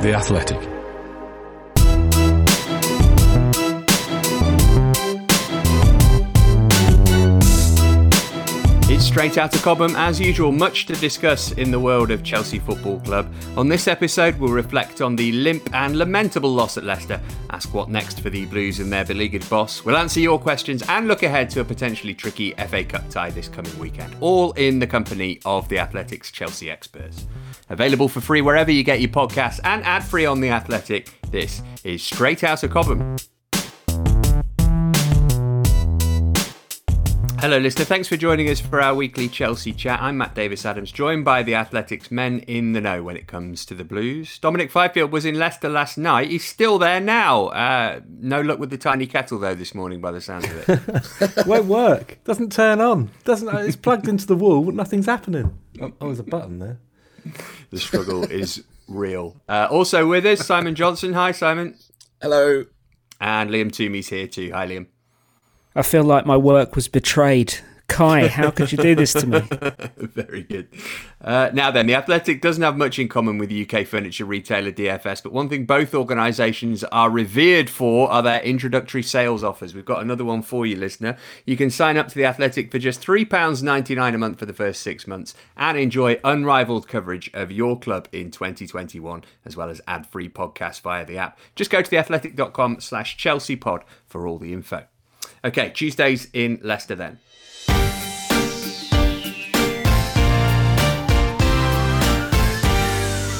The Athletic. It's straight out of Cobham, as usual, much to discuss in the world of Chelsea Football Club. On this episode, we'll reflect on the limp and lamentable loss at Leicester, ask what next for the Blues and their beleaguered boss. We'll answer your questions and look ahead to a potentially tricky FA Cup tie this coming weekend, all in the company of the Athletics Chelsea experts. Available for free wherever you get your podcasts and ad free on The Athletic. This is Straight Out of Cobham. Hello, listener. Thanks for joining us for our weekly Chelsea chat. I'm Matt Davis Adams, joined by the Athletics men in the know when it comes to the Blues. Dominic Fifield was in Leicester last night. He's still there now. Uh, no luck with the tiny kettle though this morning, by the sounds of it. Won't work. Doesn't turn on. Doesn't. It's plugged into the wall. Nothing's happening. Oh, oh there's a button there. The struggle is real. Uh, also with us, Simon Johnson. Hi, Simon. Hello. And Liam Toomey's here too. Hi, Liam. I feel like my work was betrayed. Kai, how could you do this to me? Very good. Uh, now then, the Athletic doesn't have much in common with the UK furniture retailer DFS, but one thing both organisations are revered for are their introductory sales offers. We've got another one for you, listener. You can sign up to the Athletic for just £3.99 a month for the first six months and enjoy unrivaled coverage of your club in 2021, as well as ad-free podcasts via the app. Just go to theathletic.com slash Chelsea pod for all the info. Okay, Tuesdays in Leicester then.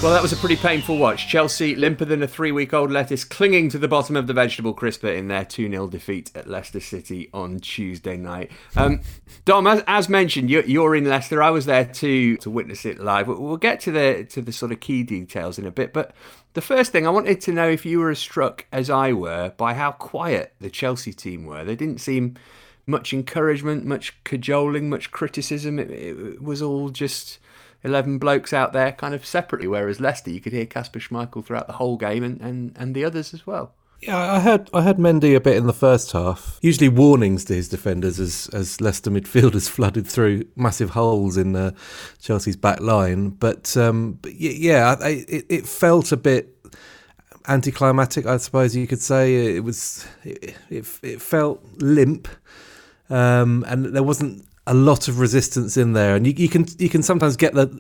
Well, that was a pretty painful watch. Chelsea, limper than a three week old lettuce, clinging to the bottom of the vegetable crisper in their 2 0 defeat at Leicester City on Tuesday night. Um, Dom, as, as mentioned, you're, you're, in Leicester. I was there too to witness it live. We'll get to the, to the sort of key details in a bit, but the first thing I wanted to know if you were as struck as I were by how quiet the Chelsea team were. They didn't seem much encouragement, much cajoling, much criticism. It, it was all just 11 blokes out there kind of separately, whereas Leicester, you could hear Kasper Schmeichel throughout the whole game and, and, and the others as well. Yeah, I heard I heard Mendy a bit in the first half. Usually warnings to his defenders as as Leicester midfielders flooded through massive holes in uh, Chelsea's back line. But, um, but yeah, I, it, it felt a bit anticlimactic, I suppose you could say. It was it it, it felt limp, um, and there wasn't a lot of resistance in there, and you, you, can you can sometimes get that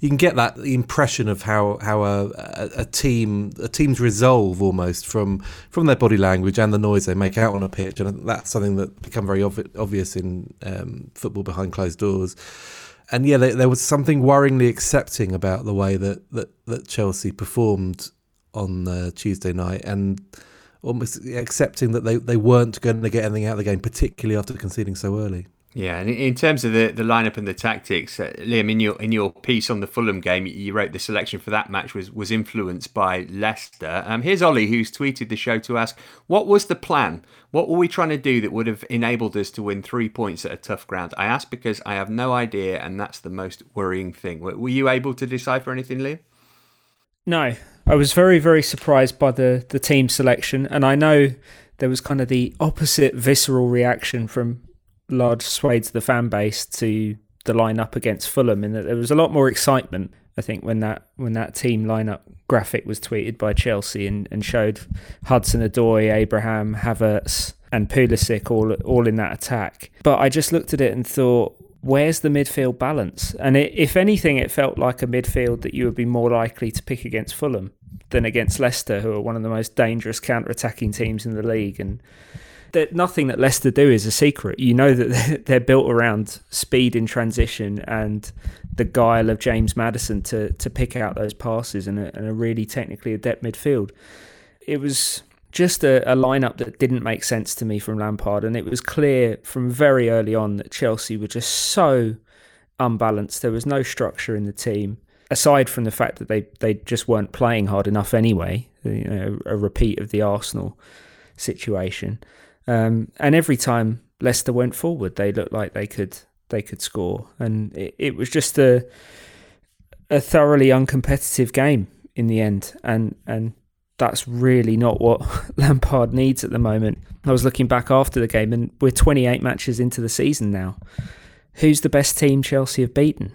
you can get that impression of how how a, a, a, team a team's resolve almost from from their body language and the noise they make out on a pitch, and that's something that become very ob- obvious in um, football behind closed doors. And yeah, there, there was something worryingly accepting about the way that that, that Chelsea performed on uh, Tuesday night, and almost accepting that they, they weren't going to get anything out of the game, particularly after conceding so early. Yeah, and in terms of the, the lineup and the tactics, uh, Liam, in your in your piece on the Fulham game, you wrote the selection for that match was was influenced by Leicester. Um, here's Ollie, who's tweeted the show to ask, "What was the plan? What were we trying to do that would have enabled us to win three points at a tough ground?" I ask because I have no idea, and that's the most worrying thing. Were, were you able to decipher anything, Liam? No, I was very very surprised by the the team selection, and I know there was kind of the opposite visceral reaction from large swathes of the fan base to the lineup against Fulham, and that there was a lot more excitement. I think when that when that team lineup graphic was tweeted by Chelsea and, and showed Hudson-Odoi, Abraham, Havertz, and Pulisic all all in that attack. But I just looked at it and thought, where's the midfield balance? And it, if anything, it felt like a midfield that you would be more likely to pick against Fulham than against Leicester, who are one of the most dangerous counter-attacking teams in the league. And that nothing that Leicester do is a secret. You know that they're built around speed in transition and the guile of James Maddison to to pick out those passes and a, and a really technically adept midfield. It was just a, a lineup that didn't make sense to me from Lampard, and it was clear from very early on that Chelsea were just so unbalanced. There was no structure in the team. aside from the fact that they, they just weren't playing hard enough anyway, you know, a repeat of the Arsenal situation. Um, and every time Leicester went forward, they looked like they could they could score, and it, it was just a a thoroughly uncompetitive game in the end, and and that's really not what Lampard needs at the moment. I was looking back after the game, and we're 28 matches into the season now. Who's the best team Chelsea have beaten?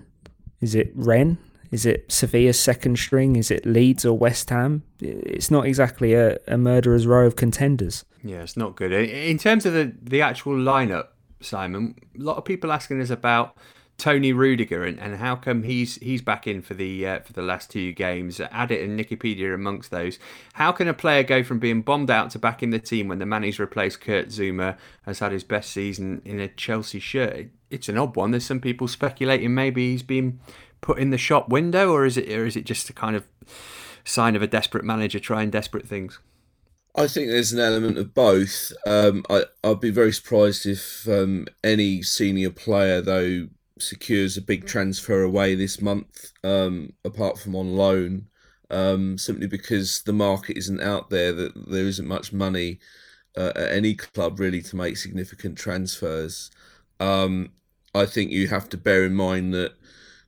Is it Rennes? Is it Sevilla's second string? Is it Leeds or West Ham? It's not exactly a, a murderer's row of contenders. Yeah, it's not good. In terms of the, the actual lineup, Simon, a lot of people asking us about Tony Rudiger and, and how come he's he's back in for the uh, for the last two games. Addit and Wikipedia amongst those. How can a player go from being bombed out to back in the team when the man he's replaced, Kurt Zouma, has had his best season in a Chelsea shirt? It's an odd one. There's some people speculating maybe he's been put in the shop window, or is it or is it just a kind of sign of a desperate manager trying desperate things? I think there's an element of both. Um, I, I'd be very surprised if um, any senior player, though, secures a big transfer away this month, um, apart from on loan, um, simply because the market isn't out there, that there isn't much money uh, at any club really to make significant transfers. Um, I think you have to bear in mind that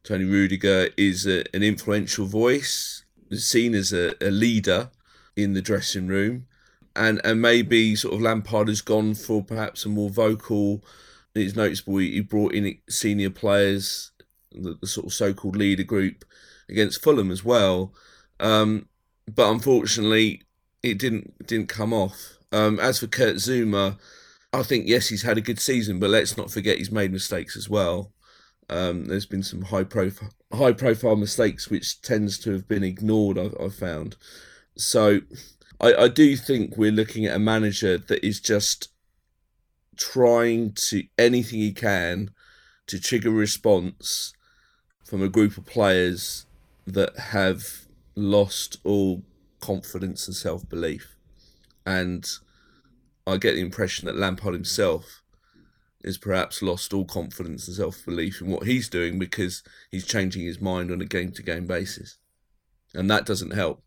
Tony Rudiger is a, an influential voice, seen as a, a leader in the dressing room. And, and maybe sort of Lampard has gone for perhaps a more vocal it's noticeable he brought in senior players, the, the sort of so-called leader group against Fulham as well. Um, but unfortunately, it didn't didn't come off. Um, as for Kurt Zouma, I think yes, he's had a good season, but let's not forget he's made mistakes as well. Um, there's been some high profile high profile mistakes which tends to have been ignored. I've, I've found. So, I, I do think we're looking at a manager that is just trying to anything he can to trigger a response from a group of players that have lost all confidence and self belief. And I get the impression that Lampard himself has perhaps lost all confidence and self belief in what he's doing because he's changing his mind on a game to game basis. And that doesn't help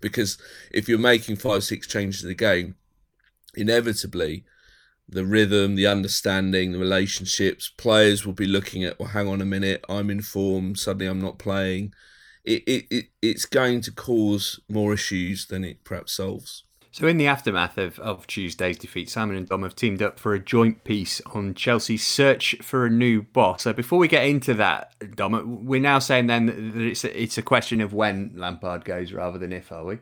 because if you're making five, six changes in the game, inevitably the rhythm, the understanding, the relationships. Players will be looking at, well, hang on a minute, I'm in form, suddenly I'm not playing. It, it, it It's going to cause more issues than it perhaps solves. So, in the aftermath of, of Tuesday's defeat, Simon and Dom have teamed up for a joint piece on Chelsea's search for a new boss. So, before we get into that, Dom, we're now saying then that it's a, it's a question of when Lampard goes rather than if, are we?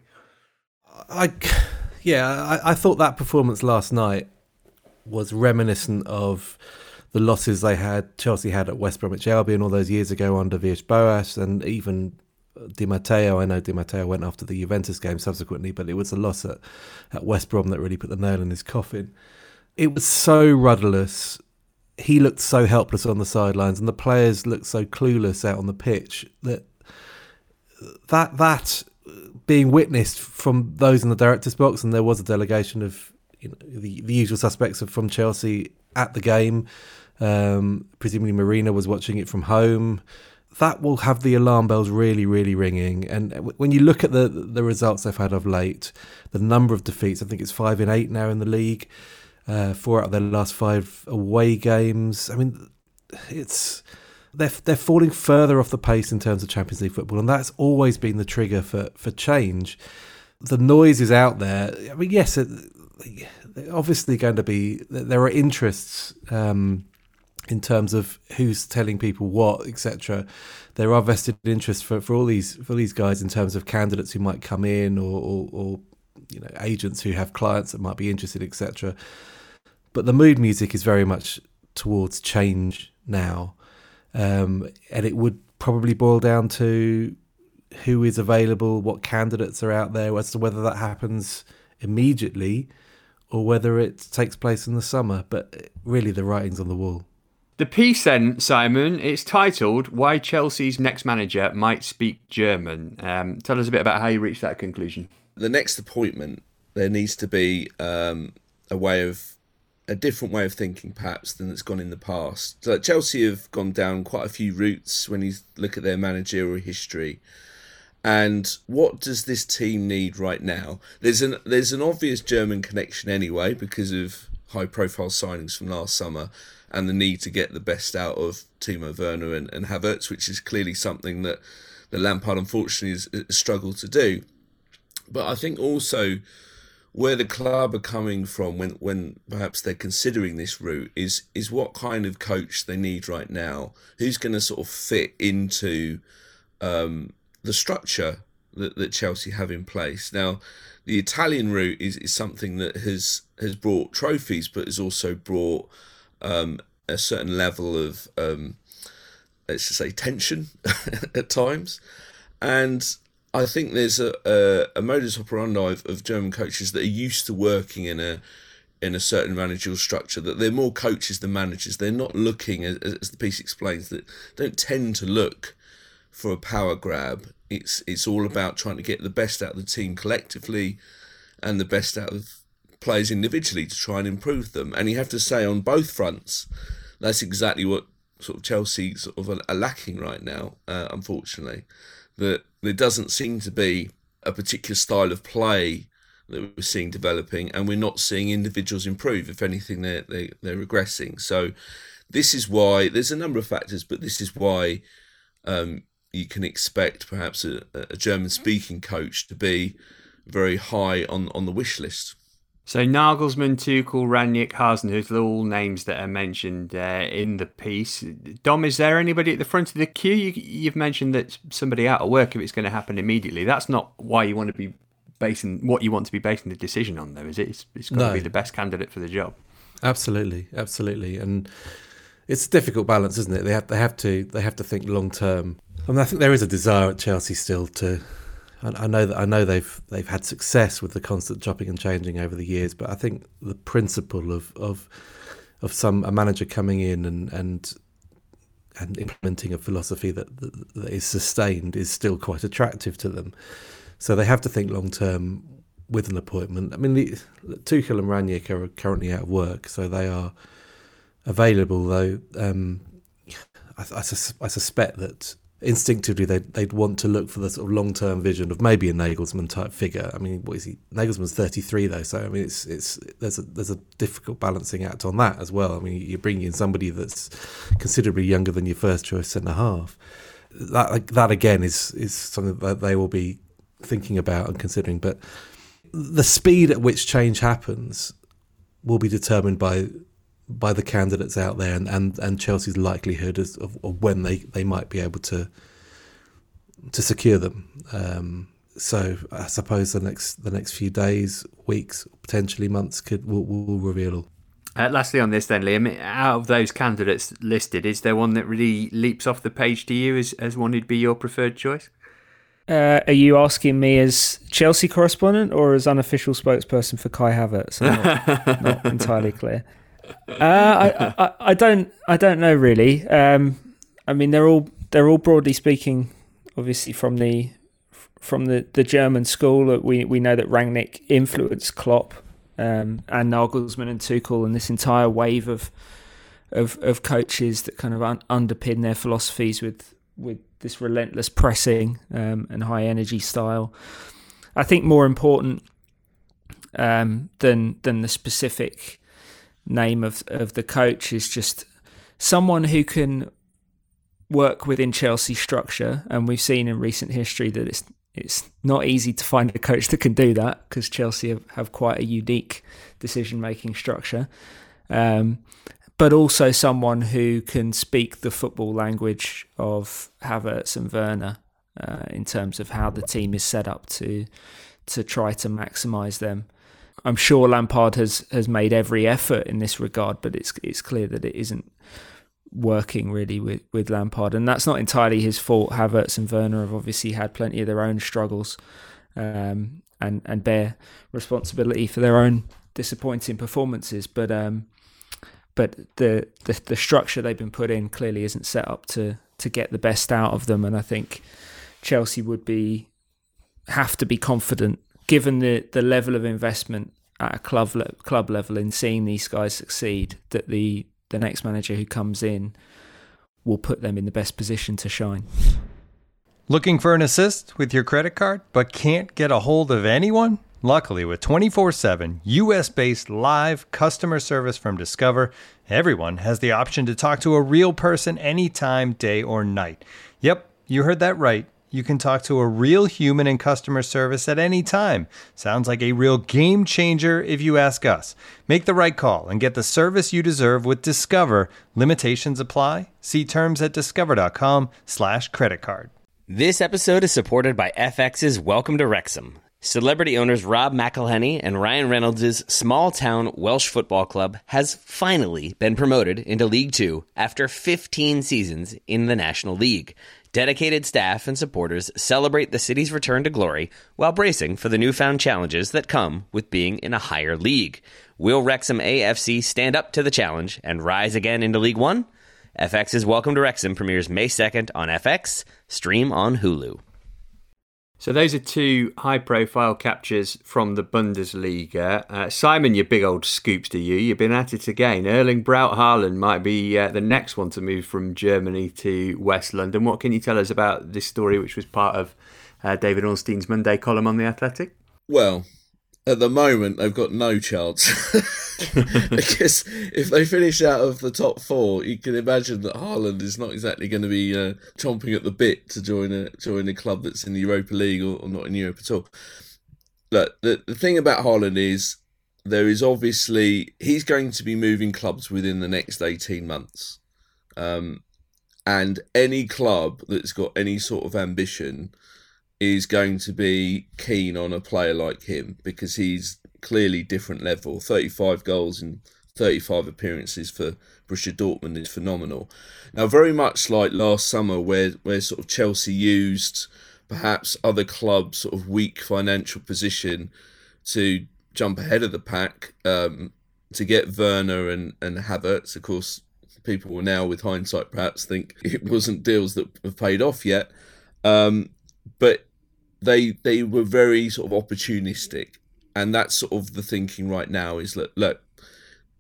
I, yeah, I, I thought that performance last night was reminiscent of the losses they had Chelsea had at West Bromwich Albion all those years ago under Villas-Boas and even Di Matteo. I know Di Matteo went after the Juventus game subsequently, but it was a loss at, at West Brom that really put the nail in his coffin. It was so rudderless. He looked so helpless on the sidelines, and the players looked so clueless out on the pitch that that that being witnessed from those in the director's box, and there was a delegation of you know, the, the usual suspects from Chelsea at the game. Um, presumably, Marina was watching it from home. That will have the alarm bells really, really ringing. And when you look at the the results they've had of late, the number of defeats, I think it's five in eight now in the league, uh, four out of their last five away games. I mean, it's they're they're falling further off the pace in terms of Champions League football, and that's always been the trigger for for change. The noise is out there. I mean, yes, obviously going to be there are interests um, in terms of who's telling people what, etc. There are vested interests for, for all these for these guys in terms of candidates who might come in or, or, or you know agents who have clients that might be interested, etc. But the mood music is very much towards change now, um, and it would probably boil down to who is available, what candidates are out there, as to whether that happens immediately or whether it takes place in the summer. But really, the writing's on the wall. The piece, then, Simon, it's titled Why Chelsea's Next Manager Might Speak German. Um, tell us a bit about how you reached that conclusion. The next appointment, there needs to be um, a way of a different way of thinking, perhaps, than it's gone in the past. So Chelsea have gone down quite a few routes when you look at their managerial history. And what does this team need right now? There's an there's an obvious German connection anyway because of high profile signings from last summer and the need to get the best out of Timo Werner and, and Havertz, which is clearly something that the Lampard unfortunately has, struggled to do. But I think also where the club are coming from when when perhaps they're considering this route is is what kind of coach they need right now. Who's going to sort of fit into um, the structure that, that Chelsea have in place now. The Italian route is, is something that has has brought trophies, but has also brought um, a certain level of um, let's just say tension at times, and I think there's a, a, a modus operandi of, of German coaches that are used to working in a in a certain managerial structure that they're more coaches than managers. They're not looking, as, as the piece explains, that don't tend to look for a power grab. It's it's all about trying to get the best out of the team collectively, and the best out of players individually to try and improve them. And you have to say on both fronts, that's exactly what sort of Chelsea sort of are, lacking right now. Uh, unfortunately, that there doesn't seem to be a particular style of play that we're seeing developing, and we're not seeing individuals improve. If anything, they're they, they're regressing. So this is why there's a number of factors, but this is why um, you can expect perhaps a, a German speaking coach to be very high on, on the wish list. So Nagelsmann, Tuchel, Rangnick, Hasenhüttl, all names that are mentioned uh, in the piece. Dom, is there anybody at the front of the queue? You, have mentioned that somebody out of work if it's going to happen immediately. That's not why you want to be basing what you want to be basing the decision on, though, is it? It's, it's got no. to be the best candidate for the job. Absolutely, absolutely, and it's a difficult balance, isn't it? They have they have to they have to think long term. I mean, I think there is a desire at Chelsea still to I, know that I know they've they've had success with the constant chopping and changing over the years, but I think the principle of of of some a manager coming in and and and implementing a philosophy that, that, that is sustained is still quite attractive to them. So they have to think long term with an appointment. I mean, the, Tuchel and Rangnick are currently out of work, so they are available. Though um, I, I, sus- I, suspect that instinctively they'd, they'd want to look for the sort of long term vision of maybe a Nagelsmann type figure. I mean, what is he? Nagelsmann's thirty three though, so I mean, it's it's there's a there's a difficult balancing act on that as well. I mean, you're bringing in somebody that's considerably younger than your first choice and a half. That that again is is something that they will be thinking about and considering, but the speed at which change happens will be determined by by the candidates out there and, and, and Chelsea's likelihood of, of when they, they might be able to to secure them. Um, so I suppose the next the next few days, weeks, potentially months could will, will reveal all. Uh, lastly, on this, then, Liam, out of those candidates listed, is there one that really leaps off the page to you as, as one who'd be your preferred choice? Uh, are you asking me as Chelsea correspondent or as unofficial spokesperson for Kai Havertz? Not, not entirely clear. Uh, I, I, I don't I don't know really. Um, I mean they're all they're all broadly speaking, obviously from the from the, the German school. We we know that Rangnick influenced Klopp um, and Nagelsmann and Tuchel and this entire wave of of of coaches that kind of un- underpin their philosophies with with this relentless pressing um, and high energy style. I think more important um, than than the specific name of of the coach is just someone who can work within Chelsea structure, and we've seen in recent history that it's it's not easy to find a coach that can do that because Chelsea have, have, quite a unique decision making structure. Um, but also someone who can speak the football language of Havertz and Werner uh, in terms of how the team is set up to to try to maximise them. I'm sure Lampard has has made every effort in this regard, but it's it's clear that it isn't working really with, with Lampard, and that's not entirely his fault. Havertz and Werner have obviously had plenty of their own struggles, um, and and bear responsibility for their own disappointing performances. But um, but the, the the structure they've been put in clearly isn't set up to to get the best out of them, and I think Chelsea would be have to be confident given the, the level of investment at a club le- club level in seeing these guys succeed that the the next manager who comes in will put them in the best position to shine. Looking for an assist with your credit card but can't get a hold of anyone? Luckily, with 24 7 US based live customer service from Discover, everyone has the option to talk to a real person anytime, day or night. Yep, you heard that right. You can talk to a real human in customer service at any time. Sounds like a real game changer if you ask us. Make the right call and get the service you deserve with Discover. Limitations apply. See terms at discover.com/slash credit card. This episode is supported by FX's Welcome to Wrexham. Celebrity owners Rob McElhenney and Ryan Reynolds' small town Welsh football club has finally been promoted into League Two after 15 seasons in the National League. Dedicated staff and supporters celebrate the city's return to glory while bracing for the newfound challenges that come with being in a higher league. Will Wrexham AFC stand up to the challenge and rise again into League One? FX's Welcome to Wrexham premieres May 2nd on FX, stream on Hulu. So those are two high-profile captures from the Bundesliga. Uh, Simon, you big old scoops to you. You've been at it again. Erling Braut Haaland might be uh, the next one to move from Germany to West London. What can you tell us about this story, which was part of uh, David Ornstein's Monday column on the Athletic? Well, at the moment they've got no chance because if they finish out of the top four, you can imagine that Haaland is not exactly going to be uh, chomping at the bit to join a join a club that's in the Europa League or, or not in Europe at all. Look, the the thing about Haaland is there is obviously he's going to be moving clubs within the next eighteen months, um, and any club that's got any sort of ambition is going to be keen on a player like him because he's clearly different level. 35 goals in 35 appearances for Borussia Dortmund is phenomenal. Now, very much like last summer, where where sort of Chelsea used perhaps other clubs' sort of weak financial position to jump ahead of the pack um, to get Werner and and Havertz. Of course, people will now, with hindsight, perhaps think it wasn't deals that have paid off yet. Um, but they they were very sort of opportunistic, and that's sort of the thinking right now. Is that look,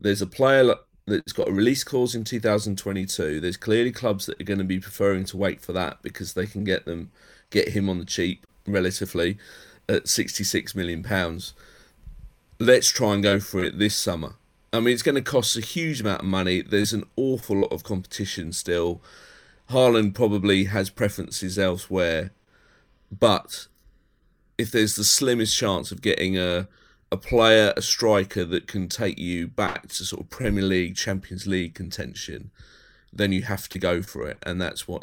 there's a player that's got a release clause in 2022. There's clearly clubs that are going to be preferring to wait for that because they can get them get him on the cheap relatively at 66 million pounds. Let's try and go for it this summer. I mean, it's going to cost a huge amount of money. There's an awful lot of competition still. Haaland probably has preferences elsewhere, but if there's the slimmest chance of getting a a player, a striker that can take you back to sort of Premier League, Champions League contention, then you have to go for it, and that's what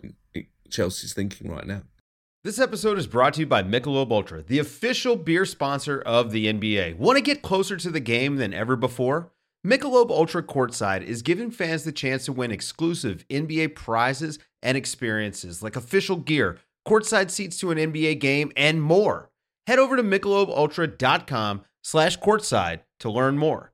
Chelsea's thinking right now. This episode is brought to you by Michelob Ultra, the official beer sponsor of the NBA. Want to get closer to the game than ever before? Michelob Ultra Courtside is giving fans the chance to win exclusive NBA prizes and experiences like official gear, courtside seats to an NBA game, and more. Head over to michelobultra.com slash courtside to learn more.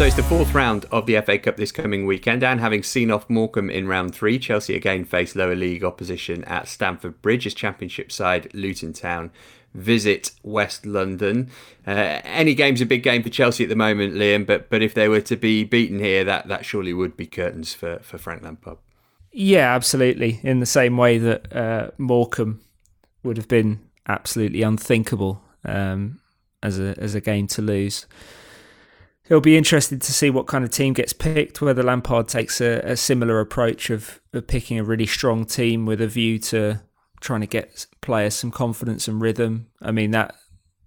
So it's the fourth round of the FA Cup this coming weekend, and having seen off Morecambe in round three, Chelsea again face lower league opposition at Stamford Bridge as Championship side Luton Town visit West London. Uh, any game's a big game for Chelsea at the moment, Liam, but but if they were to be beaten here, that, that surely would be curtains for, for Frank Lampard. Yeah, absolutely. In the same way that uh, Morecambe would have been absolutely unthinkable um, as a as a game to lose it'll be interesting to see what kind of team gets picked. Whether Lampard takes a, a similar approach of, of, picking a really strong team with a view to trying to get players some confidence and rhythm. I mean that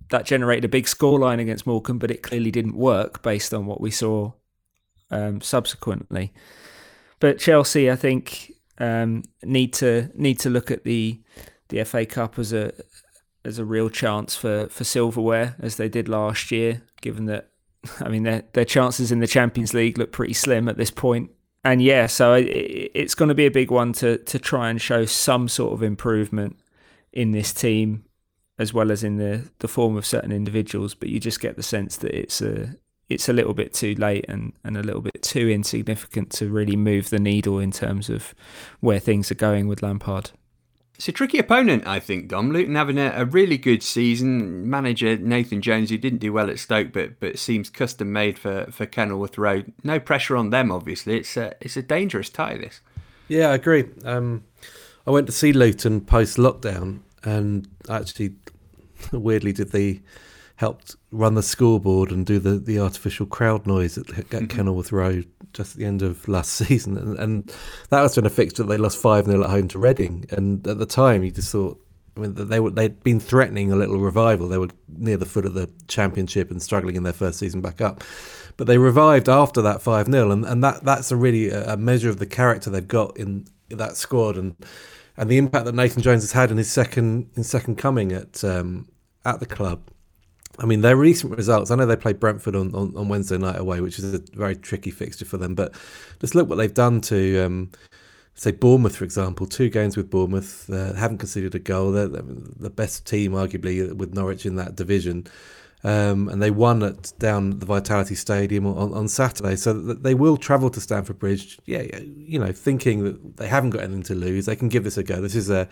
that generated a big scoreline against Morecambe, but it clearly didn't work based on what we saw um, subsequently. But Chelsea, I think, um, need to need to look at the the FA Cup as a as a real chance for, for silverware as they did last year, given that I mean, their their chances in the Champions League look pretty slim at this point. And yeah, so it, it's going to be a big one to to try and show some sort of improvement in this team, as well as in the the form of certain individuals. But you just get the sense that it's a it's a little bit too late and, and a little bit too insignificant to really move the needle in terms of where things are going with Lampard. It's a tricky opponent, I think, Dom. Luton having a, a, really good season. Manager Nathan Jones, who didn't do well at Stoke, but but seems custom made for, for Kenilworth Road. No pressure on them, obviously. It's a, it's a dangerous tie, this. Yeah, I agree. Um, I went to see Luton post lockdown, and actually, weirdly, did the helped run the scoreboard and do the, the artificial crowd noise at, at mm-hmm. Kenilworth Road just at the end of last season. And, and that was when a fixture they lost 5 0 at home to Reading. And at the time, you just thought, I mean, they were, they'd been threatening a little revival. They were near the foot of the championship and struggling in their first season back up. But they revived after that 5 0. And, and that, that's a really a measure of the character they've got in, in that squad. And and the impact that Nathan Jones has had in his second in second coming at um, at the club I mean, their recent results, I know they played Brentford on, on, on, Wednesday night away, which is a very tricky fixture for them, but just look what they've done to, um, say, Bournemouth, for example. Two games with Bournemouth, uh, haven't conceded a goal. They're the best team, arguably, with Norwich in that division. Um, and they won at down the Vitality Stadium on, on Saturday, so they will travel to Stamford Bridge. Yeah, you know, thinking that they haven't got anything to lose, they can give this a go. This is a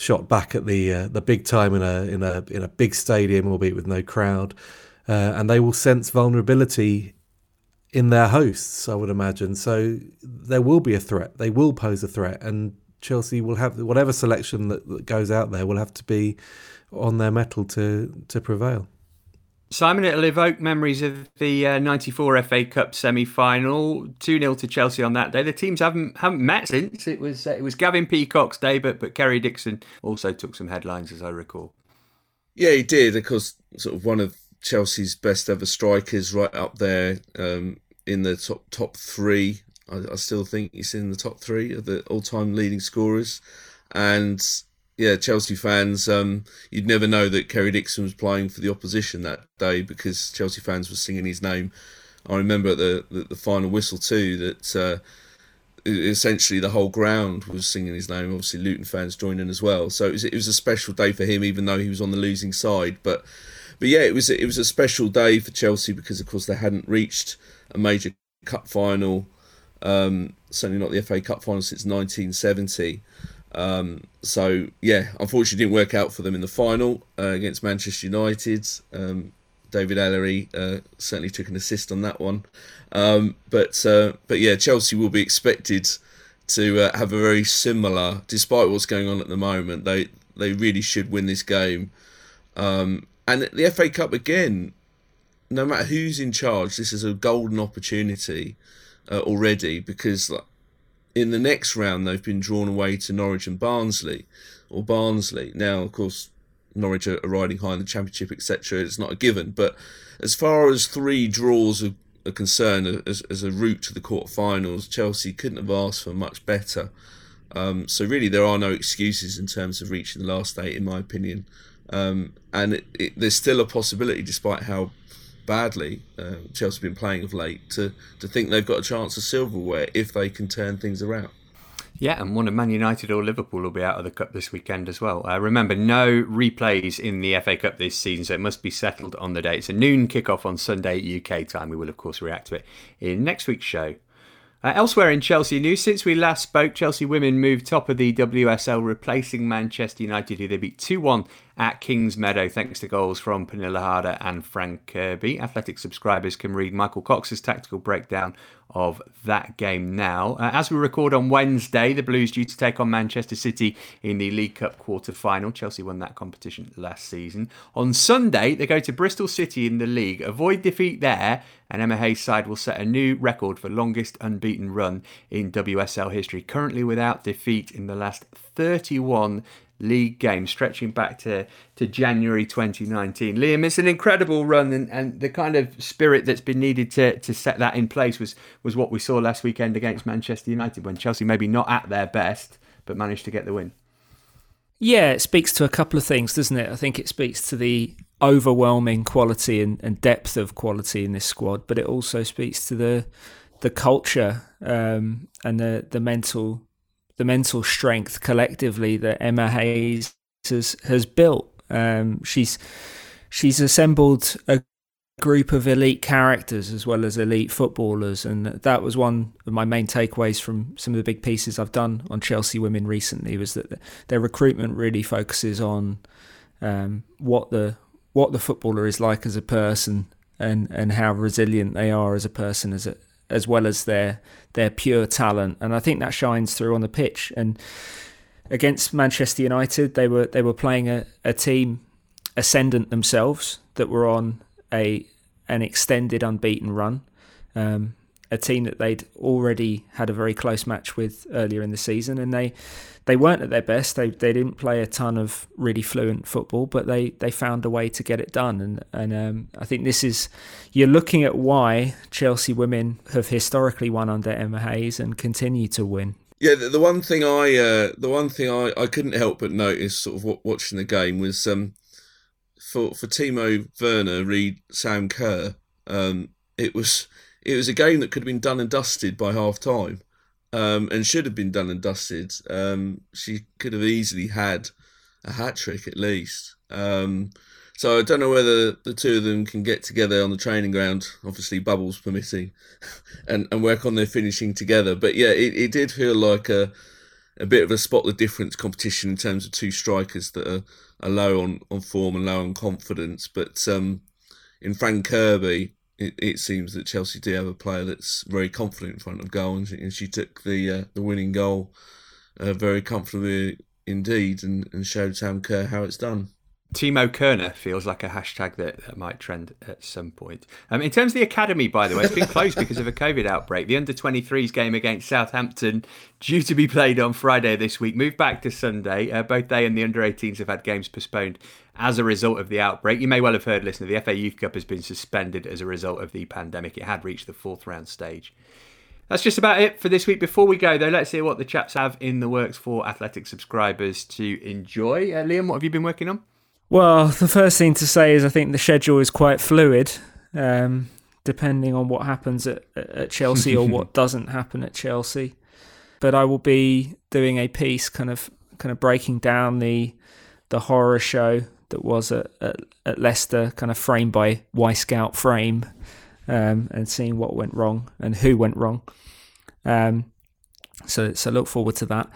shot back at the uh, the big time in a in a in a big stadium, albeit with no crowd, uh, and they will sense vulnerability in their hosts. I would imagine so. There will be a threat. They will pose a threat, and Chelsea will have whatever selection that, that goes out there will have to be on their mettle to to prevail. Simon, it'll evoke memories of the uh, 94 FA Cup semi-final, 2-0 to Chelsea on that day. The teams haven't haven't met since. It was uh, it was Gavin Peacock's day, but, but Kerry Dixon also took some headlines, as I recall. Yeah, he did. Of course, sort of one of Chelsea's best ever strikers, right up there um, in the top top three. I, I still think he's in the top three of the all-time leading scorers. And yeah, Chelsea fans, um, you'd never know that Kerry Dixon was playing for the opposition that day because Chelsea fans were singing his name. I remember the, the, the final whistle too that uh, essentially the whole ground was singing his name. Obviously, Luton fans joining as well. So it was, it was a special day for him, even though he was on the losing side. But but yeah, it was it was a special day for Chelsea because of course they hadn't reached a major cup final. Um, certainly not the FA Cup final since 1970. Um, so yeah, unfortunately, didn't work out for them in the final uh, against Manchester United. Um, David Elleray uh, certainly took an assist on that one, um, but uh, but yeah, Chelsea will be expected to uh, have a very similar, despite what's going on at the moment. They they really should win this game, um, and the FA Cup again. No matter who's in charge, this is a golden opportunity uh, already because in the next round, they've been drawn away to Norwich and Barnsley, or Barnsley. Now, of course, Norwich are riding high in the Championship, etc. It's not a given, but as far as three draws are, are concerned, as, as a route to the quarterfinals, Chelsea couldn't have asked for much better. Um, so really, there are no excuses in terms of reaching the last eight, in my opinion. Um, and it, it, there's still a possibility, despite how badly uh, Chelsea have been playing of late to to think they've got a chance of silverware if they can turn things around. Yeah, and one of Man United or Liverpool will be out of the cup this weekend as well. Uh, remember, no replays in the FA Cup this season, so it must be settled on the day. It's a noon kickoff on Sunday UK time. We will, of course, react to it in next week's show. Uh, elsewhere in Chelsea news, since we last spoke, Chelsea women moved top of the WSL, replacing Manchester United, who they beat 2 1 at Kings Meadow, thanks to goals from Pernille Harder and Fran Kirby. Athletic subscribers can read Michael Cox's tactical breakdown of that game now. Uh, as we record on Wednesday, the Blues due to take on Manchester City in the League Cup quarter final. Chelsea won that competition last season. On Sunday, they go to Bristol City in the league, avoid defeat there, and Emma Hayes' side will set a new record for longest unbeaten run in WSL history, currently without defeat in the last 31 league game stretching back to, to January 2019. Liam, it's an incredible run, and, and the kind of spirit that's been needed to, to set that in place was, was what we saw last weekend against Manchester United when Chelsea maybe not at their best, but managed to get the win. Yeah, it speaks to a couple of things, doesn't it? I think it speaks to the overwhelming quality and, and depth of quality in this squad, but it also speaks to the the culture um, and the the mental the mental strength collectively that Emma Hayes has has built. Um, she's she's assembled a group of elite characters as well as elite footballers, and that was one of my main takeaways from some of the big pieces I've done on Chelsea women recently. Was that their recruitment really focuses on um, what the what the footballer is like as a person and and how resilient they are as a person as a as well as their their pure talent, and I think that shines through on the pitch. And against Manchester United, they were they were playing a, a team ascendant themselves that were on a an extended unbeaten run. Um, a team that they'd already had a very close match with earlier in the season, and they they weren't at their best. They they didn't play a ton of really fluent football, but they, they found a way to get it done. And and um, I think this is you're looking at why Chelsea women have historically won under Emma Hayes and continue to win. Yeah, the, the one thing I uh, the one thing I, I couldn't help but notice, sort of watching the game, was um, for for Timo Werner, read Sam Kerr. Um, it was it was a game that could have been done and dusted by half time um, and should have been done and dusted. Um, she could have easily had a hat trick at least. Um, so I don't know whether the two of them can get together on the training ground, obviously bubbles permitting, and, and work on their finishing together. But yeah, it, it did feel like a a bit of a spot the difference competition in terms of two strikers that are, are low on, on form and low on confidence. But um, in Fran Kirby, it, it seems that Chelsea do have a player that's very confident in front of goal, and she, and she took the uh, the winning goal uh, very comfortably indeed, and, and showed Sam Kerr how it's done. Timo Kerner feels like a hashtag that, that might trend at some point. Um, in terms of the academy, by the way, it's been closed because of a COVID outbreak. The under 23s game against Southampton, due to be played on Friday this week, moved back to Sunday. Uh, both they and the under 18s have had games postponed as a result of the outbreak. You may well have heard, listener, the FA Youth Cup has been suspended as a result of the pandemic. It had reached the fourth round stage. That's just about it for this week. Before we go, though, let's hear what the chaps have in the works for athletic subscribers to enjoy. Uh, Liam, what have you been working on? Well, the first thing to say is I think the schedule is quite fluid, um, depending on what happens at, at Chelsea or what doesn't happen at Chelsea. But I will be doing a piece, kind of, kind of breaking down the the horror show that was at, at, at Leicester, kind of frame by Y Scout frame, um, and seeing what went wrong and who went wrong. Um, so, so look forward to that.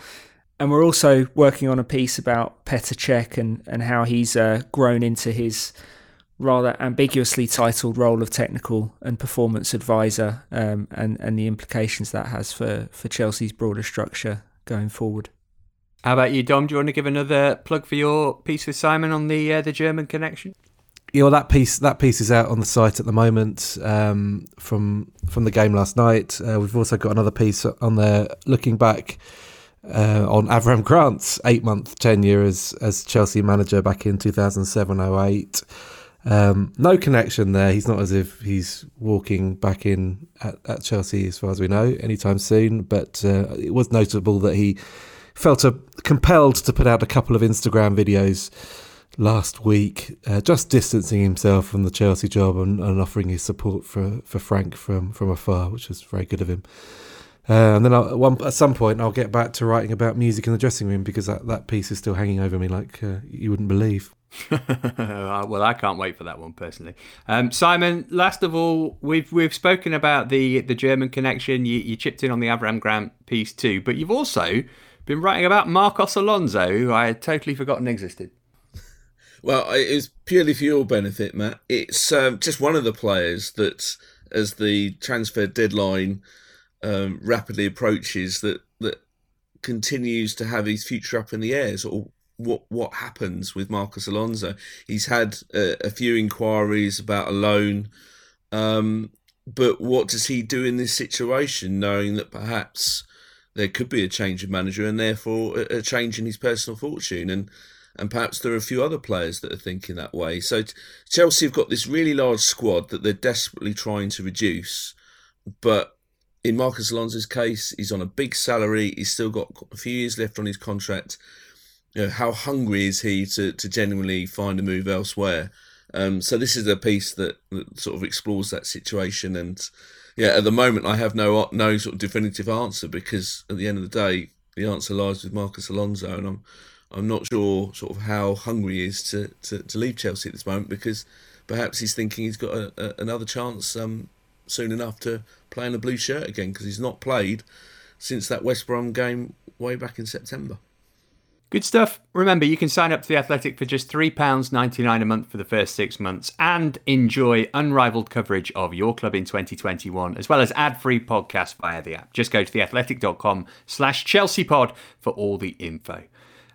And we're also working on a piece about Petr Cech and, and how he's uh, grown into his rather ambiguously titled role of technical and performance advisor um, and, and the implications that has for, for Chelsea's broader structure going forward. How about you, Dom? Do you want to give another plug for your piece with Simon on the uh, the German connection? Yeah, well, that piece that piece is out on the site at the moment um, from from the game last night. Uh, we've also got another piece on there looking back uh, on Avram Grant's eight month tenure as as Chelsea manager back in 2007-08. Um, no connection there. He's not as if he's walking back in at, at Chelsea, as far as we know, anytime soon. But uh, it was notable that he felt a, compelled to put out a couple of Instagram videos last week, uh, just distancing himself from the Chelsea job and, and, offering his support for, for Frank from, from afar, which was very good of him. Uh, and then I'll, one, at some point, I'll get back to writing about music in the dressing room because that, that piece is still hanging over me like uh, you wouldn't believe. well, I can't wait for that one personally. Um, Simon, last of all, we've we've spoken about the the German connection. You, you chipped in on the Avram Grant piece too, but you've also been writing about Marcos Alonso, who I had totally forgotten existed. Well, it's purely for your benefit, Matt. It's um, just one of the players that, as the transfer deadline um, rapidly approaches, that that continues to have his future up in the air. Sort of what what happens with Marcos Alonso? He's had a, a few inquiries about a loan, um, but what does he do in this situation, knowing that perhaps there could be a change of manager and therefore a, a change in his personal fortune and and perhaps there are a few other players that are thinking that way. So Chelsea have got this really large squad that they're desperately trying to reduce, but in Marcos Alonso's case, he's on a big salary. He's still got a few years left on his contract. You know, how hungry is he to, to genuinely find a move elsewhere? Um, so this is a piece that, that sort of explores that situation. And yeah, at the moment, I have no no sort of definitive answer because at the end of the day, the answer lies with Marcos Alonso, and I'm I'm not sure sort of how hungry he is to, to, to leave Chelsea at this moment because perhaps he's thinking he's got a, a, another chance um, soon enough to play in a blue shirt again because he's not played since that West Brom game way back in September. Good stuff. Remember, you can sign up to The Athletic for just £3.99 a month for the first six months and enjoy unrivaled coverage of your club in 2021, as well as ad-free podcasts via the app. Just go to theathletic.com slash chelseapod for all the info.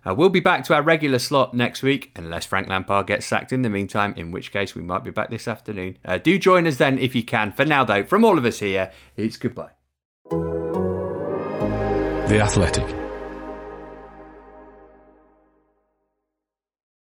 Uh, we'll be back to our regular slot next week, unless Frank Lampard gets sacked in the meantime, in which case we might be back this afternoon. Uh, do join us then if you can. For now, though, from all of us here, it's goodbye. The Athletic.